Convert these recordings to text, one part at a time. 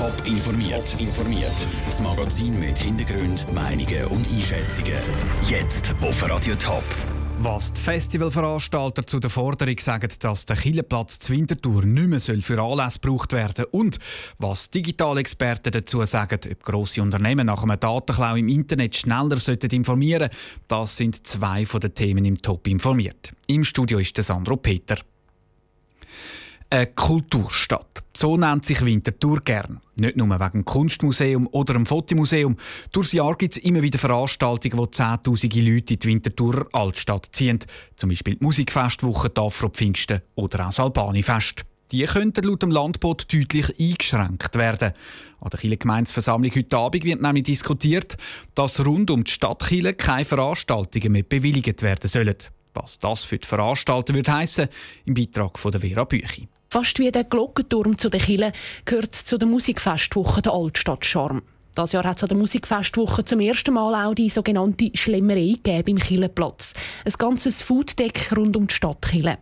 Top informiert. informiert. Das Magazin mit Hintergrund, Meinungen und Einschätzungen. Jetzt auf Radio Top. Was die Festivalveranstalter zu der Forderung sagen, dass der Killeplatz zur Winterthur nicht mehr für Anlässe gebraucht werden und was digitale Experten dazu sagen, ob grosse Unternehmen nach einem Datenklau im Internet schneller sollten informieren das sind zwei von den Themen im Top informiert. Im Studio ist der Sandro Peter. Eine Kulturstadt. So nennt sich Winterthur gern. Nicht nur wegen Kunstmuseum oder dem Fotomuseum. Durchs Jahr gibt es immer wieder Veranstaltungen, wo zehntausende Leute in die Winterthurer Altstadt ziehen. Zum Beispiel die Musikfestwoche, die Afro-Pfingsten oder auch das Albani-Fest. Die könnten laut dem Landbot deutlich eingeschränkt werden. An der Kieler Gemeinsversammlung heute Abend wird nämlich diskutiert, dass rund um die Stadt Kiel keine Veranstaltungen mehr bewilligt werden sollen. Was das für die Veranstalter würde heissen, im Beitrag von der Vera Büchi. Fast wie der Glockenturm zu den Kille gehört zu der Musikfestwoche der Altstadt Charme. Das Jahr hat es an der Musikfestwoche zum ersten Mal auch die sogenannte Schlemmerei gegeben im Killenplatz. Ein ganzes Fooddeck rund um die Stadt Kille.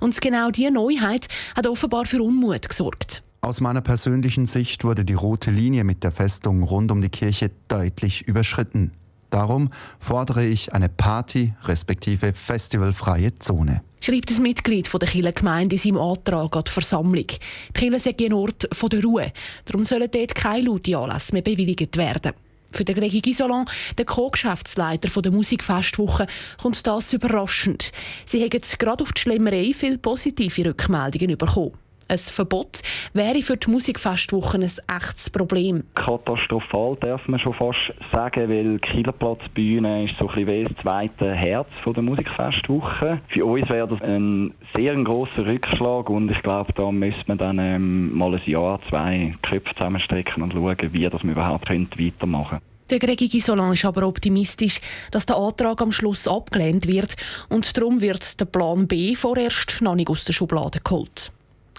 Und genau diese Neuheit hat offenbar für Unmut gesorgt. Aus meiner persönlichen Sicht wurde die rote Linie mit der Festung rund um die Kirche deutlich überschritten. Darum fordere ich eine Party- respektive festivalfreie Zone. Schreibt ein Mitglied der Kieler Gemeinde in seinem Antrag an die Versammlung. Die Kieler sei ein Ort der Ruhe. Darum sollen dort keine lauten Anlässe mehr bewilligt werden. Für den Gregi Gisolan, den Co-Geschäftsleiter der Musikfestwoche, kommt das überraschend. Sie haben gerade auf die Schlemmerei viele positive Rückmeldungen bekommen. Ein Verbot wäre für die Musikfestwoche ein echtes Problem. Katastrophal darf man schon fast sagen, weil die Kielerplatzbühne ist so ein bisschen das zweite Herz der Musikfestwoche. Für uns wäre das ein sehr grosser Rückschlag und ich glaube, da müsste man dann ähm, mal ein Jahr, zwei Köpfe zusammenstrecken und schauen, wie das man überhaupt weitermachen könnte. Der Gregi Gisolan ist aber optimistisch, dass der Antrag am Schluss abgelehnt wird und darum wird der Plan B vorerst noch nicht aus der Schublade geholt.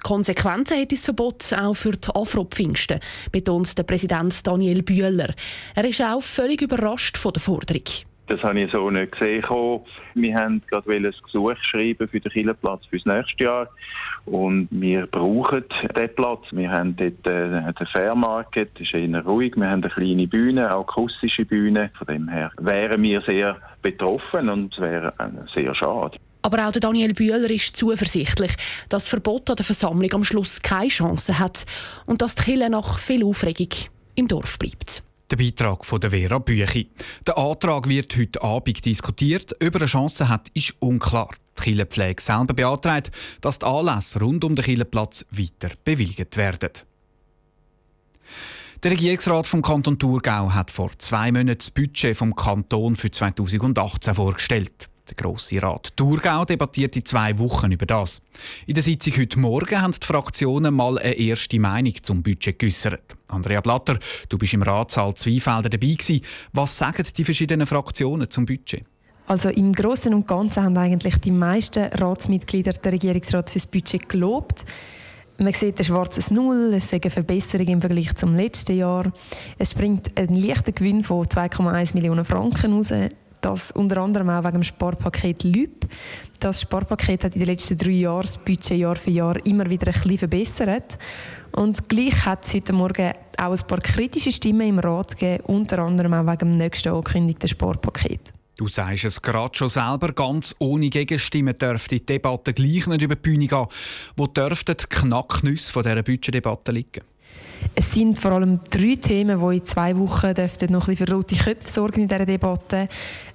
Konsequenzen hat das Verbot auch für die Afro-Pfingsten, betont der Präsident Daniel Bühler. Er ist auch völlig überrascht von der Forderung. Das habe ich so nicht gesehen. Wir haben gerade ein Gesuch schreiben für den Killenplatz für das nächste Jahr. Und wir brauchen diesen Platz. Wir haben dort äh, den Fairmarket, das ist eher ruhig. Wir haben eine kleine Bühne, auch akustische Bühne. Von dem her wären wir sehr betroffen und es wäre äh, sehr schade. Aber auch Daniel Bühler ist zuversichtlich, dass das Verbot an der Versammlung am Schluss keine Chance hat und dass die Kirche nach viel Aufregung im Dorf bleibt. Der Beitrag von der Vera Büchi. Der Antrag wird heute Abend diskutiert. Ob er eine Chance hat, ist unklar. Die Kirchenpflege selber beantragt, dass die Anlässe rund um den Kirchenplatz weiter bewilligt werden. Der Regierungsrat vom Kanton Thurgau hat vor zwei Monaten das Budget vom Kanton für 2018 vorgestellt. Der Grosse Rat Thurgau debattiert in zwei Wochen über das. In der Sitzung heute Morgen haben die Fraktionen mal eine erste Meinung zum Budget geäußert. Andrea Blatter, du bist im Ratssaal Zweifelder dabei gewesen. Was sagen die verschiedenen Fraktionen zum Budget? Also im Großen und Ganzen haben eigentlich die meisten Ratsmitglieder der Regierungsrat für das Budget gelobt. Man sieht ein schwarzes Null, es ist eine Verbesserung im Vergleich zum letzten Jahr. Es bringt einen leichten Gewinn von 2,1 Millionen Franken raus das unter anderem auch wegen dem Sparpaket LÜB. Das Sparpaket hat in den letzten drei Jahren das Budget Jahr für Jahr immer wieder ein bisschen verbessert. Und gleich hat es heute Morgen auch ein paar kritische Stimmen im Rat gegeben, unter anderem auch wegen dem nächsten angekündigten Sparpaket. Du sagst es gerade schon selber, ganz ohne Gegenstimmen dürfte die Debatte gleich nicht über die Bühne gehen. Wo dürften die Knacknüsse dieser Budgetdebatte liegen? Es sind vor allem drei Themen, die in zwei Wochen noch ein für rote Köpfe sorgen in dieser Debatte.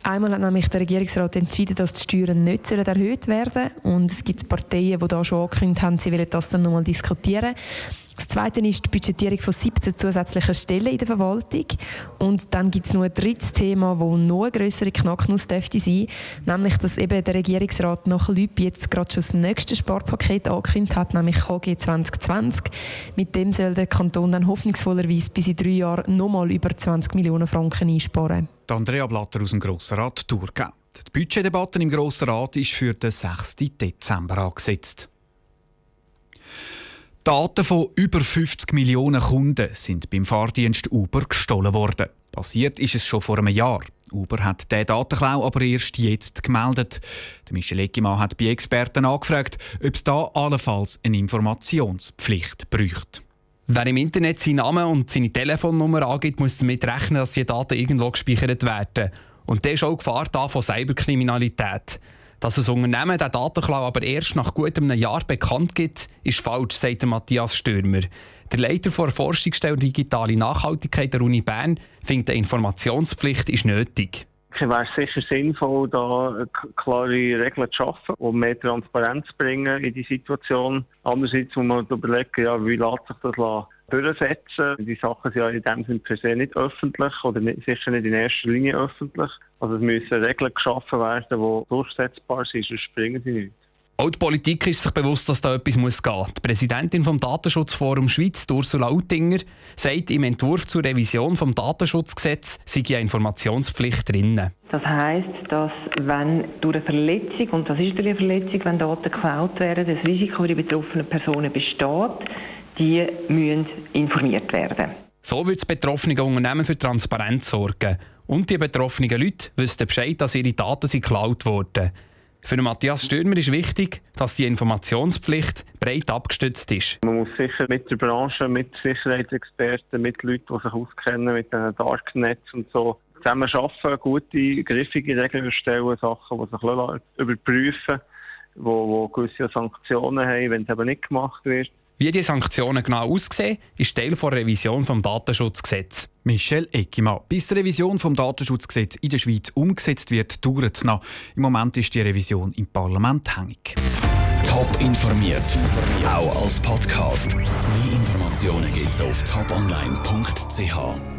Einmal hat nämlich der Regierungsrat entschieden, dass die Steuern nicht erhöht werden sollen. Und es gibt Parteien, die da schon angekündigt haben, sie wollen das dann nochmal diskutieren. Das Zweite ist die Budgetierung von 17 zusätzlichen Stellen in der Verwaltung. Und dann gibt es noch ein drittes Thema, wo noch eine größere Knacknuss dürfte sein, nämlich, dass eben der Regierungsrat nach Lüb jetzt gerade schon das nächste Sparpaket angekündigt hat, nämlich HG 2020. Mit dem soll der Kanton dann hoffnungsvollerweise bis in drei Jahren nochmal über 20 Millionen Franken einsparen. Die Andrea Blatter aus dem Grossen Rat Thurgau. Die Budgetdebatte im Grossen Rat ist für den 6. Dezember angesetzt. Daten von über 50 Millionen Kunden sind beim Fahrdienst Uber gestohlen worden. Passiert ist es schon vor einem Jahr. Uber hat diesen Datenklau aber erst jetzt gemeldet. Der Michel Eckimann hat bei Experten angefragt, ob es da allenfalls eine Informationspflicht bräuchte. Wer im Internet seinen Namen und seine Telefonnummer angibt, muss damit rechnen, dass die Daten irgendwo gespeichert werden. Und das ist auch Gefahr da von Cyberkriminalität. Dass ein Unternehmen den Datenklau aber erst nach gut einem Jahr bekannt gibt, ist falsch, sagt Matthias Stürmer. Der Leiter der Forschungsstelle Digitale Nachhaltigkeit der Uni Bern findet, eine Informationspflicht ist nötig. Es wäre sicher sinnvoll, da klare Regeln zu schaffen, um mehr Transparenz zu bringen in die Situation. Andererseits muss man überlegen, ja, wie lässt sich das durchsetzen. Die Sachen sind ja in dem Sinne per se nicht öffentlich oder nicht, sicher nicht in erster Linie öffentlich. Also es müssen Regeln geschaffen werden, die durchsetzbar sind, sonst springen sie nicht. Auch die Politik ist sich bewusst, dass da etwas muss gehen muss. Die Präsidentin vom Datenschutzforum Schweiz, Ursula Outinger, sagt, im Entwurf zur Revision des Datenschutzgesetzes sei eine Informationspflicht drin. Das heisst, dass wenn durch eine Verletzung, und das ist eine Verletzung, wenn Daten geklaut werden, das Risiko für die betroffenen Personen besteht, die müssen informiert werden. So wird das betroffene Unternehmen für Transparenz sorgen. Und die betroffenen Leute wissen Bescheid, dass ihre Daten geklaut wurden. Für Matthias Stürmer ist wichtig, dass die Informationspflicht breit abgestützt ist. Man muss sicher mit der Branche, mit Sicherheitsexperten, mit Leuten, die sich auskennen mit den Darknets und so, zusammen arbeiten, gute, griffige Regeln erstellen, Sachen, die sich überprüfen wo, wo gewisse Sanktionen haben, wenn es eben nicht gemacht wird. Wie die Sanktionen genau aussehen, ist Teil der Revision des Datenschutzgesetzes. Michel Eckimann. Bis die Revision des Datenschutzgesetzes in der Schweiz umgesetzt wird, dauert es noch. Im Moment ist die Revision im Parlament hängig. Top informiert, auch als Podcast. Mehr Informationen gibt es auf toponline.ch.